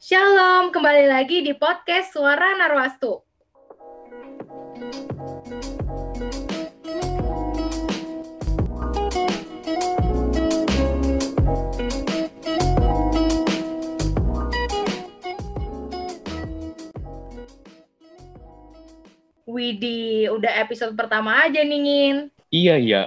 Shalom, kembali lagi di podcast Suara Narwastu. Widih, udah episode pertama aja nih, Ngin. Iya, iya.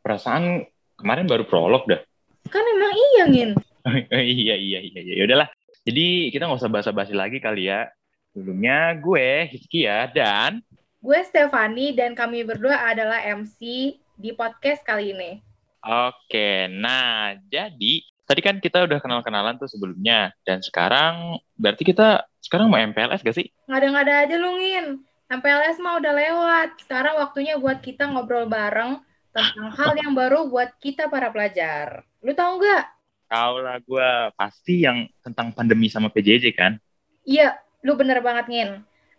Perasaan kemarin baru prolog dah. Kan emang iya, Ngin. iya, iya, iya, iya. Udahlah. Jadi kita nggak usah basa-basi lagi kali ya. Sebelumnya gue, Hizkia, dan... Gue Stefani, dan kami berdua adalah MC di podcast kali ini. Oke, nah jadi tadi kan kita udah kenal-kenalan tuh sebelumnya. Dan sekarang, berarti kita sekarang mau MPLS gak sih? Ngada-ngada aja lu, Ngin. MPLS mah udah lewat. Sekarang waktunya buat kita ngobrol bareng tentang hal yang baru buat kita para pelajar. Lu tahu nggak? Tahu lah gue pasti yang tentang pandemi sama PJJ kan. Iya, lu bener banget Ngin.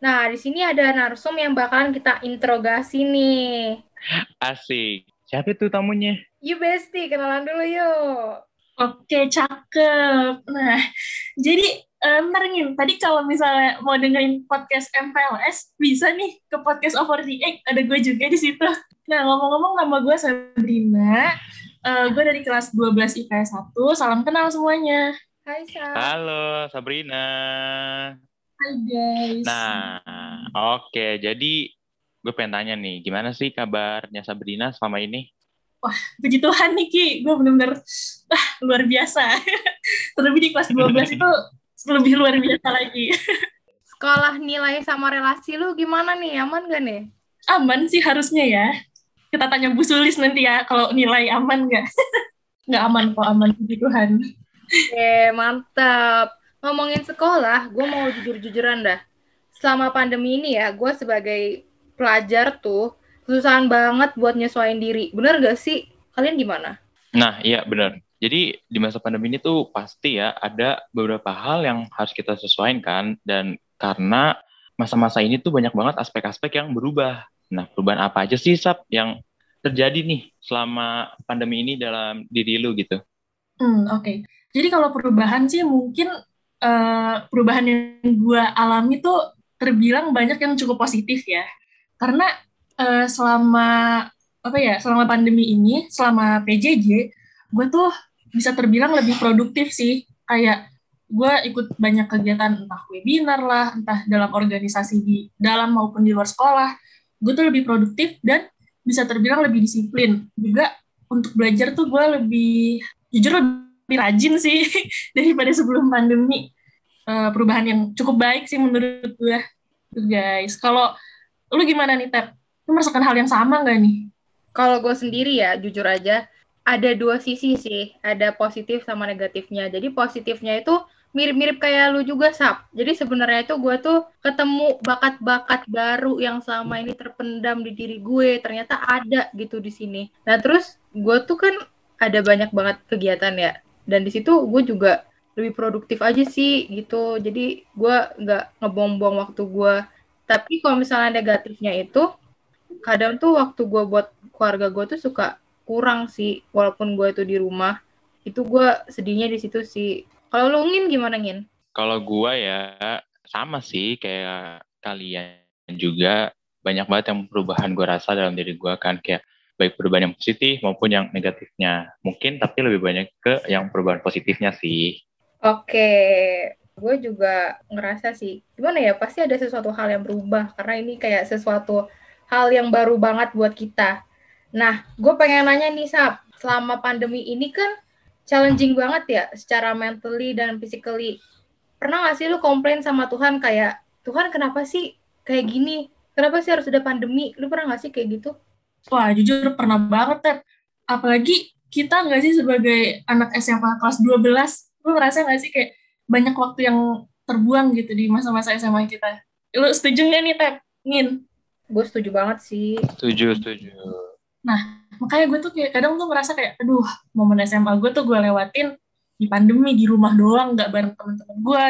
Nah, di sini ada narsum yang bakalan kita interogasi nih. Asik. Siapa tuh tamunya? Yuk Besti, kenalan dulu yuk. Oke, cakep. Nah, jadi um, ntar Ngin, tadi kalau misalnya mau dengerin podcast MPLS, bisa nih ke podcast Over the Egg, ada gue juga di situ. Nah, ngomong-ngomong nama gue Sabrina, uh, gue dari kelas 12 IPS 1, salam kenal semuanya. Hai Sa. Halo, Sabrina. Hai guys. Nah, oke. Jadi gue pengen tanya nih, gimana sih kabarnya Sabrina selama ini? Wah, puji Tuhan nih Ki, gue bener-bener wah, luar biasa. Terlebih di kelas 12 itu lebih luar biasa lagi. Sekolah nilai sama relasi lu gimana nih? Aman gak nih? Aman sih harusnya ya. Kita tanya Bu Sulis nanti ya, kalau nilai aman nggak? nggak aman kok, aman puji Tuhan. Oke, mantap. Ngomongin sekolah, gue mau jujur-jujuran dah. Selama pandemi ini ya, gue sebagai pelajar tuh, kesusahan banget buat nyesuaiin diri. Bener gak sih? Kalian gimana? Nah, iya bener. Jadi di masa pandemi ini tuh pasti ya ada beberapa hal yang harus kita sesuaikan kan dan karena masa-masa ini tuh banyak banget aspek-aspek yang berubah. Nah, perubahan apa aja sih Sap yang terjadi nih selama pandemi ini dalam diri lu gitu? Hmm, oke. Okay. Jadi kalau perubahan sih mungkin uh, perubahan yang gue alami tuh terbilang banyak yang cukup positif ya. Karena uh, selama apa ya selama pandemi ini selama PJJ gue tuh bisa terbilang lebih produktif sih kayak gue ikut banyak kegiatan entah webinar lah entah dalam organisasi di dalam maupun di luar sekolah gue tuh lebih produktif dan bisa terbilang lebih disiplin juga untuk belajar tuh gue lebih jujur lebih rajin sih daripada sebelum pandemi uh, perubahan yang cukup baik sih menurut gue tuh guys kalau lu gimana nih Tep? Lu merasakan hal yang sama nggak nih? Kalau gue sendiri ya, jujur aja, ada dua sisi sih. Ada positif sama negatifnya. Jadi positifnya itu mirip-mirip kayak lu juga, Sap. Jadi sebenarnya itu gue tuh ketemu bakat-bakat baru yang selama ini terpendam di diri gue. Ternyata ada gitu di sini. Nah terus gue tuh kan ada banyak banget kegiatan ya. Dan di situ gue juga lebih produktif aja sih gitu. Jadi gue nggak ngebom-bom waktu gue. Tapi kalau misalnya negatifnya itu, kadang tuh waktu gue buat keluarga gue tuh suka kurang sih walaupun gue itu di rumah itu gue sedihnya di situ sih kalau lu ngin gimana ngin? Kalau gue ya sama sih kayak kalian juga. Banyak banget yang perubahan gue rasa dalam diri gue kan kayak baik perubahan yang positif maupun yang negatifnya. Mungkin tapi lebih banyak ke yang perubahan positifnya sih. Oke gue juga ngerasa sih gimana ya pasti ada sesuatu hal yang berubah karena ini kayak sesuatu hal yang baru banget buat kita. Nah, gue pengen nanya nih, Sab, selama pandemi ini kan challenging banget ya secara mentally dan physically. Pernah gak sih lu komplain sama Tuhan kayak, Tuhan kenapa sih kayak gini? Kenapa sih harus ada pandemi? Lu pernah gak sih kayak gitu? Wah, jujur pernah banget, Tep. Apalagi kita gak sih sebagai anak SMA kelas 12, lu ngerasa gak sih kayak banyak waktu yang terbuang gitu di masa-masa SMA kita? Lu setuju gak nih, Tep? Ngin? gue setuju banget sih setuju setuju nah makanya gue tuh kayak kadang tuh merasa kayak aduh momen SMA gue tuh gue lewatin di pandemi di rumah doang nggak bareng temen-temen gue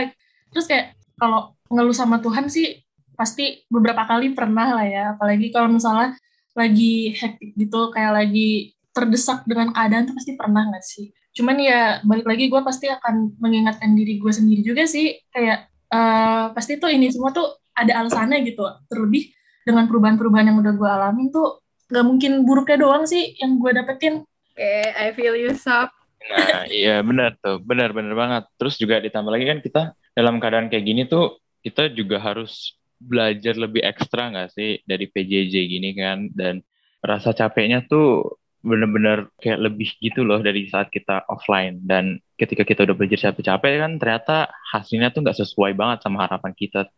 terus kayak kalau ngeluh sama Tuhan sih pasti beberapa kali pernah lah ya apalagi kalau misalnya lagi hektik gitu kayak lagi terdesak dengan keadaan tuh pasti pernah nggak sih? Cuman ya balik lagi gue pasti akan mengingatkan diri gue sendiri juga sih kayak uh, pasti tuh ini semua tuh ada alasannya gitu. Terlebih dengan perubahan-perubahan yang udah gue alamin tuh nggak mungkin buruknya doang sih yang gue dapetin. Oke, okay, I feel you, Sap. Nah, iya benar tuh, benar-benar banget. Terus juga ditambah lagi kan kita dalam keadaan kayak gini tuh kita juga harus belajar lebih ekstra nggak sih dari PJJ gini kan dan rasa capeknya tuh bener-bener kayak lebih gitu loh dari saat kita offline dan ketika kita udah belajar capek-capek kan ternyata hasilnya tuh nggak sesuai banget sama harapan kita.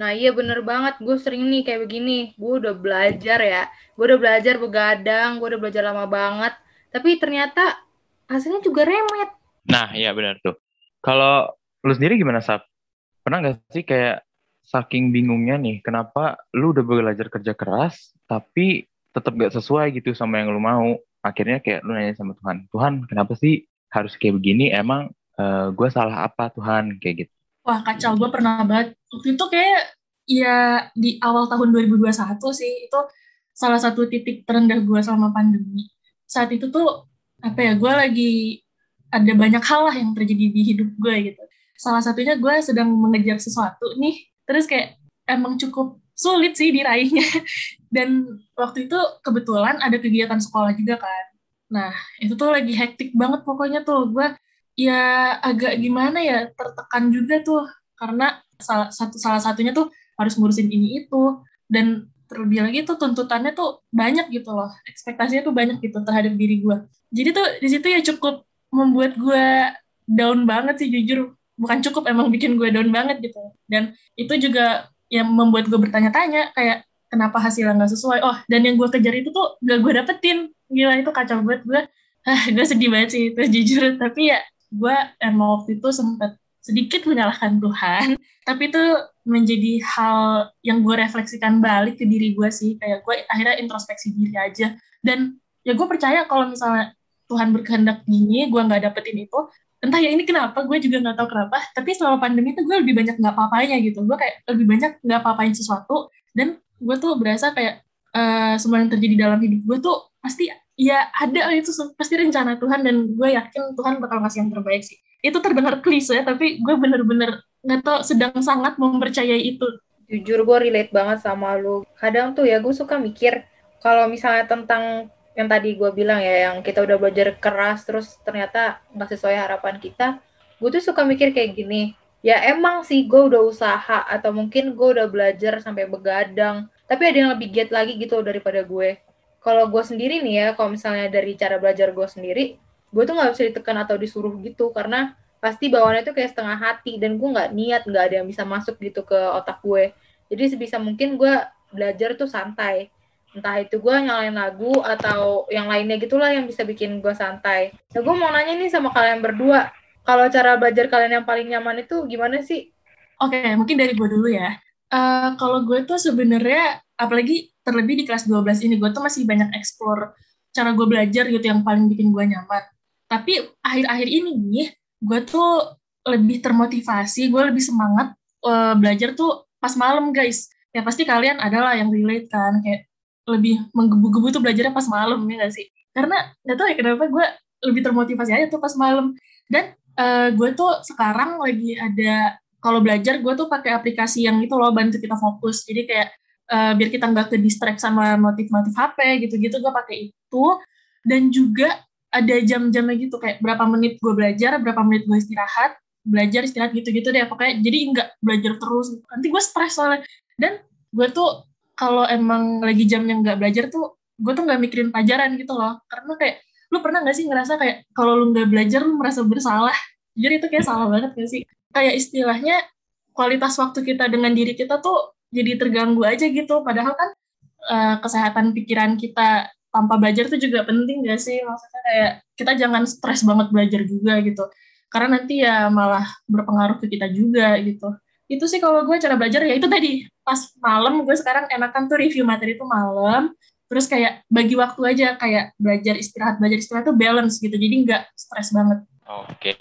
Nah iya bener banget, gue sering nih kayak begini, gue udah belajar ya, gue udah belajar begadang, gue udah belajar lama banget, tapi ternyata hasilnya juga remet. Nah iya benar tuh. Kalau lu sendiri gimana Sab? Pernah nggak sih kayak saking bingungnya nih, kenapa lu udah belajar kerja keras, tapi tetap gak sesuai gitu sama yang lu mau? Akhirnya kayak lu nanya sama Tuhan Tuhan kenapa sih harus kayak begini? Emang uh, eh, gue salah apa Tuhan? Kayak gitu. Wah kacau. Gue pernah banget waktu itu kayak ya di awal tahun 2021 sih itu salah satu titik terendah gue selama pandemi. Saat itu tuh apa ya gue lagi ada banyak hal lah yang terjadi di hidup gue gitu. Salah satunya gue sedang mengejar sesuatu nih terus kayak emang cukup sulit sih diraihnya. Dan waktu itu kebetulan ada kegiatan sekolah juga kan. Nah itu tuh lagi hektik banget pokoknya tuh. Gue ya agak gimana ya tertekan juga tuh. Karena salah satu salah satunya tuh harus ngurusin ini itu. Dan terlebih lagi tuh tuntutannya tuh banyak gitu loh. Ekspektasinya tuh banyak gitu terhadap diri gue jadi tuh di situ ya cukup membuat gue down banget sih jujur. Bukan cukup emang bikin gue down banget gitu. Dan itu juga yang membuat gue bertanya-tanya kayak kenapa hasilnya nggak sesuai? Oh dan yang gue kejar itu tuh gak gue dapetin. Gila itu kacau banget gue ah gue sedih banget sih itu jujur. Tapi ya gue emang waktu itu sempat sedikit menyalahkan Tuhan tapi itu menjadi hal yang gue refleksikan balik ke diri gue sih. Kayak gue akhirnya introspeksi diri aja. Dan ya gue percaya kalau misalnya Tuhan berkehendak gini gue nggak dapetin itu entah ya ini kenapa gue juga nggak tahu kenapa tapi selama pandemi itu gue lebih banyak nggak apa-apanya gitu. Gue kayak lebih banyak nggak apa-apain sesuatu dan gue tuh berasa kayak uh, semua yang terjadi dalam hidup gue tuh pasti ya ada itu pasti rencana Tuhan dan gue yakin Tuhan bakal ngasih yang terbaik sih itu terdengar klise tapi gue bener-bener nggak tau sedang sangat mempercayai itu. Jujur gue relate banget sama lu. Kadang tuh ya gue suka mikir kalau misalnya tentang yang tadi gue bilang ya yang kita udah belajar keras terus ternyata nggak sesuai harapan kita gue tuh suka mikir kayak gini. Ya emang sih gue udah usaha atau mungkin gue udah belajar sampai begadang tapi ada yang lebih giat lagi gitu daripada gue. Kalau gue sendiri nih ya kalau misalnya dari cara belajar gue sendiri gue tuh nggak bisa ditekan atau disuruh gitu karena pasti bawaannya tuh kayak setengah hati dan gue nggak niat nggak ada yang bisa masuk gitu ke otak gue jadi sebisa mungkin gue belajar tuh santai entah itu gue nyalain lagu atau yang lainnya gitulah yang bisa bikin gue santai nah gue mau nanya nih sama kalian berdua kalau cara belajar kalian yang paling nyaman itu gimana sih? Oke, okay, mungkin dari gue dulu ya. Uh, kalau gue tuh sebenarnya, apalagi terlebih di kelas 12 ini, gue tuh masih banyak explore cara gue belajar gitu yang paling bikin gue nyaman. Tapi akhir-akhir ini nih, gue tuh lebih termotivasi, gue lebih semangat uh, belajar tuh pas malam guys. Ya pasti kalian adalah yang relate kan, kayak lebih menggebu-gebu tuh belajarnya pas malam, ya gak sih? Karena gak tau ya kenapa gue lebih termotivasi aja tuh pas malam. Dan uh, gue tuh sekarang lagi ada kalau belajar gue tuh pakai aplikasi yang itu loh bantu kita fokus jadi kayak uh, biar kita nggak ke distract sama notif-notif HP gitu-gitu gue pakai itu dan juga ada jam-jamnya gitu kayak berapa menit gue belajar berapa menit gue istirahat belajar istirahat gitu-gitu deh pokoknya jadi nggak belajar terus. Nanti gue stres soalnya. Dan gue tuh kalau emang lagi jam yang nggak belajar tuh gue tuh nggak mikirin pelajaran gitu loh. Karena kayak lu pernah gak sih ngerasa kayak kalau lu nggak belajar lu merasa bersalah? Jadi itu kayak salah banget gak sih? Kayak istilahnya kualitas waktu kita dengan diri kita tuh jadi terganggu aja gitu. Padahal kan uh, kesehatan pikiran kita tanpa belajar tuh juga penting gak sih? Maksudnya kayak kita jangan stres banget belajar juga gitu. Karena nanti ya malah berpengaruh ke kita juga gitu. Itu sih kalau gue cara belajar ya itu tadi. Pas malam gue sekarang enakan tuh review materi itu malam. Terus kayak bagi waktu aja kayak belajar istirahat belajar istirahat tuh balance gitu. Jadi nggak stres banget. Oke.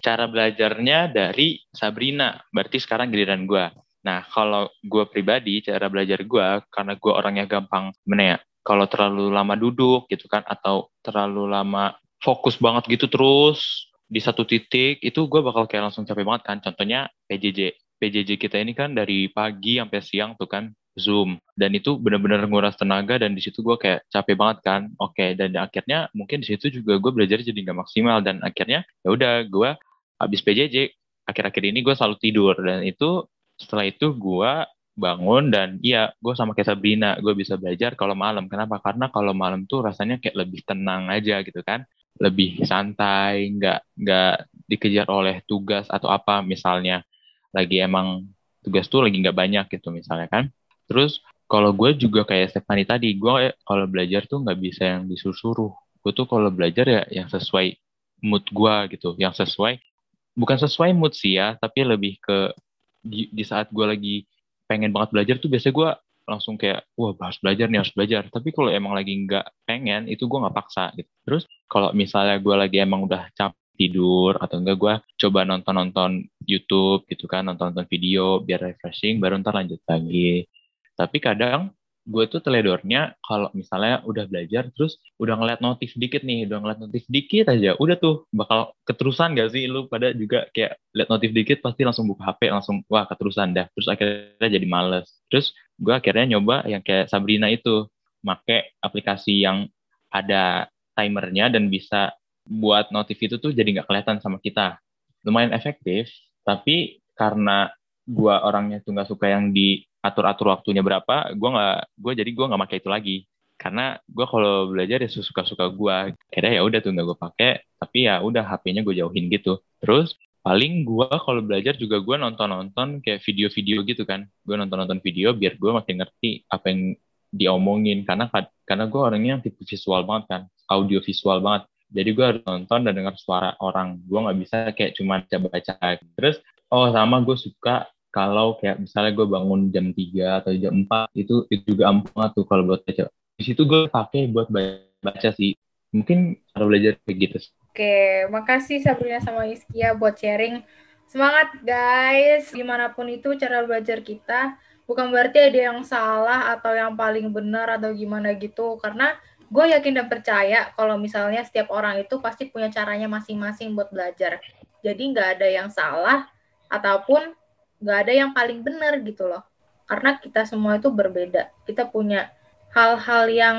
Cara belajarnya dari Sabrina. Berarti sekarang giliran gue. Nah kalau gue pribadi cara belajar gue karena gue orangnya gampang ya kalau terlalu lama duduk gitu kan atau terlalu lama fokus banget gitu terus di satu titik itu gue bakal kayak langsung capek banget kan. Contohnya PJJ PJJ kita ini kan dari pagi sampai siang tuh kan Zoom. Dan itu benar-benar nguras tenaga dan di situ gue kayak capek banget kan. Oke dan akhirnya mungkin di situ juga gue belajar jadi nggak maksimal. Dan akhirnya ya udah gue habis PJJ akhir-akhir ini gue selalu tidur. Dan itu setelah itu gue bangun dan iya gue sama kayak Sabrina gue bisa belajar kalau malam. Kenapa? Karena kalau malam tuh rasanya kayak lebih tenang aja gitu kan. Lebih santai nggak nggak dikejar oleh tugas atau apa. Misalnya lagi emang tugas tuh lagi nggak banyak gitu misalnya kan. Terus kalau gue juga kayak Stephanie tadi gue kalau belajar tuh nggak bisa yang disuruh-suruh. Gue tuh kalau belajar ya yang sesuai mood gue gitu. Yang sesuai bukan sesuai mood sih ya tapi lebih ke di, di saat gue lagi pengen banget belajar tuh biasanya gue langsung kayak wah harus belajar nih harus belajar. Tapi kalau emang lagi nggak pengen itu gue nggak paksa gitu. Terus kalau misalnya gue lagi emang udah capek tidur atau enggak gue coba nonton-nonton YouTube gitu kan nonton-nonton video biar refreshing baru ntar lanjut lagi. Tapi kadang gue tuh teledornya kalau misalnya udah belajar terus udah ngeliat notif dikit nih udah ngeliat notif dikit aja udah tuh bakal keterusan gak sih lu? Pada juga kayak liat notif dikit pasti langsung buka HP langsung wah keterusan dah. Terus akhirnya jadi males. Terus gue akhirnya nyoba yang kayak Sabrina itu make aplikasi yang ada timernya dan bisa buat notif itu tuh jadi nggak kelihatan sama kita. Lumayan efektif tapi karena gue orangnya tuh nggak suka yang di atur-atur waktunya berapa, gue nggak, gue jadi gue nggak pakai itu lagi. Karena gue kalau belajar ya suka-suka gue. Kira ya udah tuh nggak gue pakai, tapi ya udah HP-nya gue jauhin gitu. Terus paling gue kalau belajar juga gue nonton-nonton kayak video-video gitu kan. Gue nonton-nonton video biar gue makin ngerti apa yang diomongin karena karena gue orangnya yang tipe visual banget kan, audio visual banget. Jadi gue harus nonton dan dengar suara orang. Gue nggak bisa kayak cuma baca-baca. Terus oh sama gue suka kalau kayak misalnya gue bangun jam 3 atau jam 4 itu itu juga ampuh tuh kalau buat baca. Di situ gue pakai buat baca sih. Mungkin cara belajar kayak gitu. Oke, makasih Sabrina sama Iskia buat sharing. Semangat guys, gimana pun itu cara belajar kita. Bukan berarti ada yang salah atau yang paling benar atau gimana gitu. Karena gue yakin dan percaya kalau misalnya setiap orang itu pasti punya caranya masing-masing buat belajar. Jadi nggak ada yang salah ataupun nggak ada yang paling benar gitu loh. Karena kita semua itu berbeda. Kita punya hal-hal yang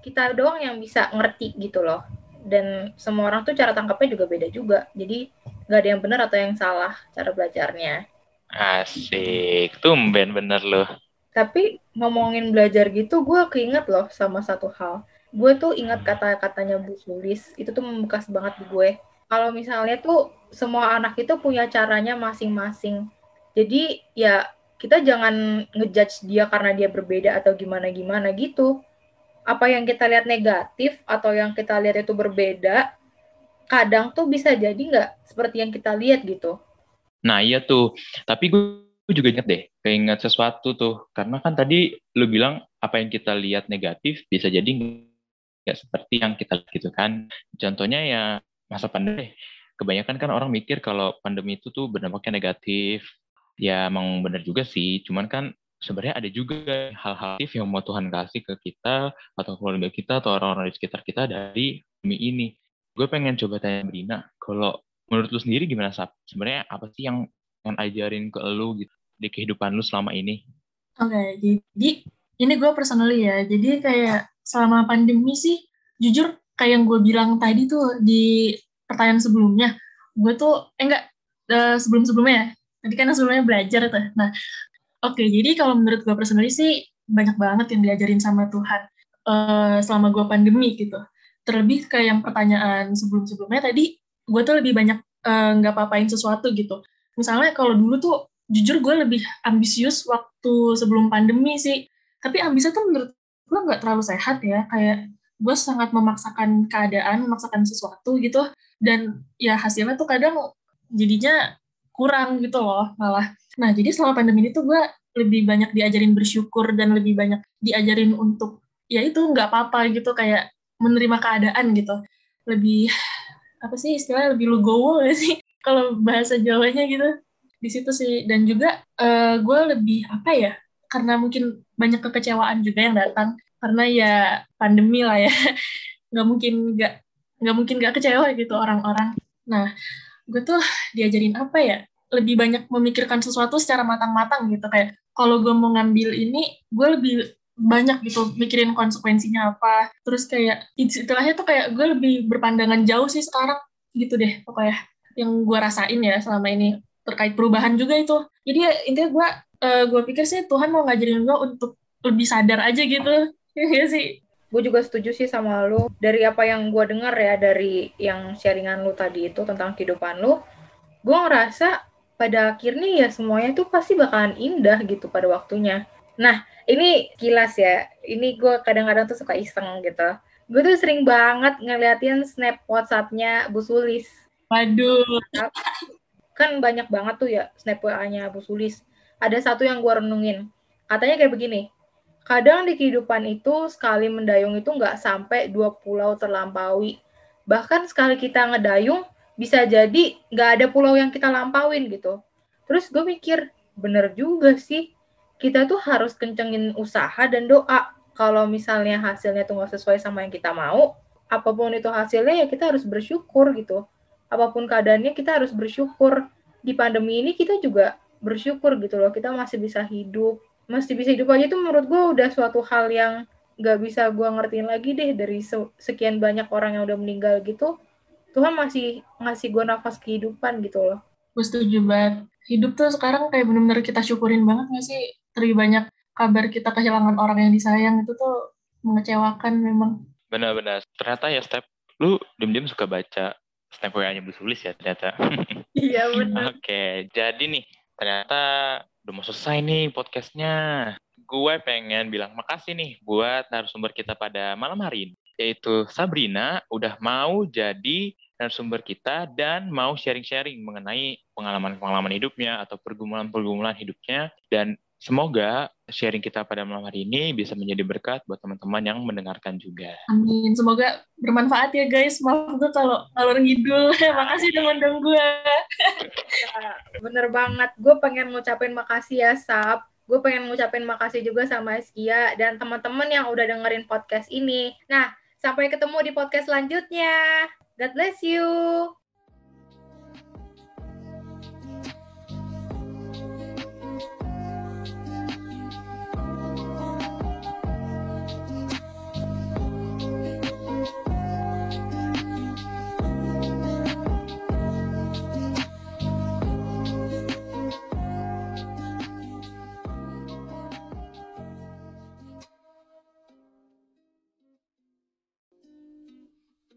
kita doang yang bisa ngerti gitu loh. Dan semua orang tuh cara tangkapnya juga beda juga. Jadi nggak ada yang benar atau yang salah cara belajarnya. Asik. Tumben bener loh tapi ngomongin belajar gitu gue keinget loh sama satu hal. Gue tuh ingat kata-katanya Bu Sulis. Itu tuh membekas banget di gue. Kalau misalnya tuh semua anak itu punya caranya masing-masing jadi ya kita jangan ngejudge dia karena dia berbeda atau gimana-gimana gitu. Apa yang kita lihat negatif atau yang kita lihat itu berbeda, kadang tuh bisa jadi nggak seperti yang kita lihat gitu. Nah iya tuh, tapi gue juga inget deh, keinget sesuatu tuh. Karena kan tadi lu bilang apa yang kita lihat negatif bisa jadi nggak seperti yang kita lihat gitu kan. Contohnya ya masa pandemi. Kebanyakan kan orang mikir kalau pandemi itu tuh berdampaknya negatif, ya emang benar juga sih. Cuman kan sebenarnya ada juga hal-hal yang mau Tuhan kasih ke kita atau keluarga kita atau orang-orang di sekitar kita dari demi ini. Gue pengen coba tanya Brina kalau menurut lu sendiri gimana sih sebenarnya apa sih yang yang ajarin ke lu gitu di kehidupan lu selama ini? Oke okay, jadi ini gue personally ya. Jadi kayak selama pandemi sih jujur kayak yang gue bilang tadi tuh di pertanyaan sebelumnya gue tuh eh enggak uh, sebelum sebelumnya ya Tadi kan sebelumnya belajar tuh. Nah, oke, okay, jadi kalau menurut gue personally sih banyak banget yang diajarin sama Tuhan uh, selama gue pandemi gitu. Terlebih kayak yang pertanyaan sebelum-sebelumnya tadi, gue tuh lebih banyak eh, nggak uh, apa-apain sesuatu gitu. Misalnya kalau dulu tuh jujur gue lebih ambisius waktu sebelum pandemi sih. Tapi ambisius tuh menurut gue nggak terlalu sehat ya. Kayak gue sangat memaksakan keadaan, memaksakan sesuatu gitu. Dan ya hasilnya tuh kadang jadinya kurang gitu loh malah. Nah jadi selama pandemi ini tuh gue lebih banyak diajarin bersyukur dan lebih banyak diajarin untuk ya itu nggak apa-apa gitu kayak menerima keadaan gitu. Lebih apa sih istilahnya lebih legowo gak sih? Kalau bahasa Jawanya gitu. Di situ sih. Dan juga uh, eh, gue lebih apa ya karena mungkin banyak kekecewaan juga yang datang. Karena ya pandemi lah ya. Nggak mungkin nggak nggak mungkin nggak kecewa gitu orang-orang. Nah gue tuh diajarin apa ya? Lebih banyak memikirkan sesuatu secara matang-matang gitu. Kayak kalau gue mau ngambil ini gue lebih banyak gitu mikirin konsekuensinya apa. Terus kayak istilahnya tuh kayak gue lebih berpandangan jauh sih sekarang gitu deh pokoknya. Yang gue rasain ya selama ini. Terkait perubahan juga itu. Jadi ya, intinya gue uh, gue pikir sih Tuhan mau ngajarin gue untuk lebih sadar aja gitu. Ya sih gue juga setuju sih sama lo dari apa yang gue dengar ya dari yang sharingan lo tadi itu tentang kehidupan lo gue ngerasa pada akhirnya ya semuanya tuh pasti bakalan indah gitu pada waktunya nah ini kilas ya. Ini gue kadang-kadang tuh suka iseng gitu. Gue tuh sering banget ngeliatin snap WhatsApp-nya Bu Sulis. Waduh. Kan banyak banget tuh ya snap WA-nya Bu Sulis. Ada satu yang gue renungin. Katanya kayak begini. Kadang di kehidupan itu sekali mendayung itu nggak sampai dua pulau terlampaui. Bahkan sekali kita ngedayung bisa jadi nggak ada pulau yang kita lampauin gitu. Terus gue mikir, bener juga sih kita tuh harus kencengin usaha dan doa. Kalau misalnya hasilnya tuh nggak sesuai sama yang kita mau, apa pun itu hasilnya ya kita harus bersyukur gitu. Apa pun keadaannya kita harus bersyukur. Di pandemi ini kita juga bersyukur gitu loh. Kita masih bisa hidup. Masih bisa hidup aja tuh menurut gue udah suatu hal yang nggak bisa gue ngertiin lagi deh dari sekian banyak orang yang udah meninggal gitu. Tuhan masih ngasih gue nafas kehidupan gitu loh. Gue setuju banget. Hidup tuh sekarang kayak bener-bener kita syukurin banget gak sih? lebih banyak kabar kita kehilangan orang yang disayang itu tuh mengecewakan memang. Benar-benar. Ternyata ya Step, lu diem-diem suka baca Step WA-nya Bu Sulis ya ternyata. Iya benar. Oke, jadi nih ternyata udah mau selesai nih podcastnya. Gue pengen bilang makasih nih buat narasumber kita pada malam hari ini. Yaitu Sabrina udah mau jadi narasumber kita dan mau sharing-sharing mengenai pengalaman-pengalaman hidupnya atau pergumulan-pergumulan hidupnya dan Semoga sharing kita pada malam hari ini bisa menjadi berkat buat teman-teman yang mendengarkan juga. Amin. Semoga bermanfaat ya guys. Maaf gue kalau ngalor ngidul. makasih udah ngundang gue. ya, bener banget. Gue pengen ngucapin makasih ya Sap. Gue pengen ngucapin makasih juga sama Eskia dan teman-teman yang udah dengerin podcast ini. Nah, sampai ketemu di podcast selanjutnya. God bless you.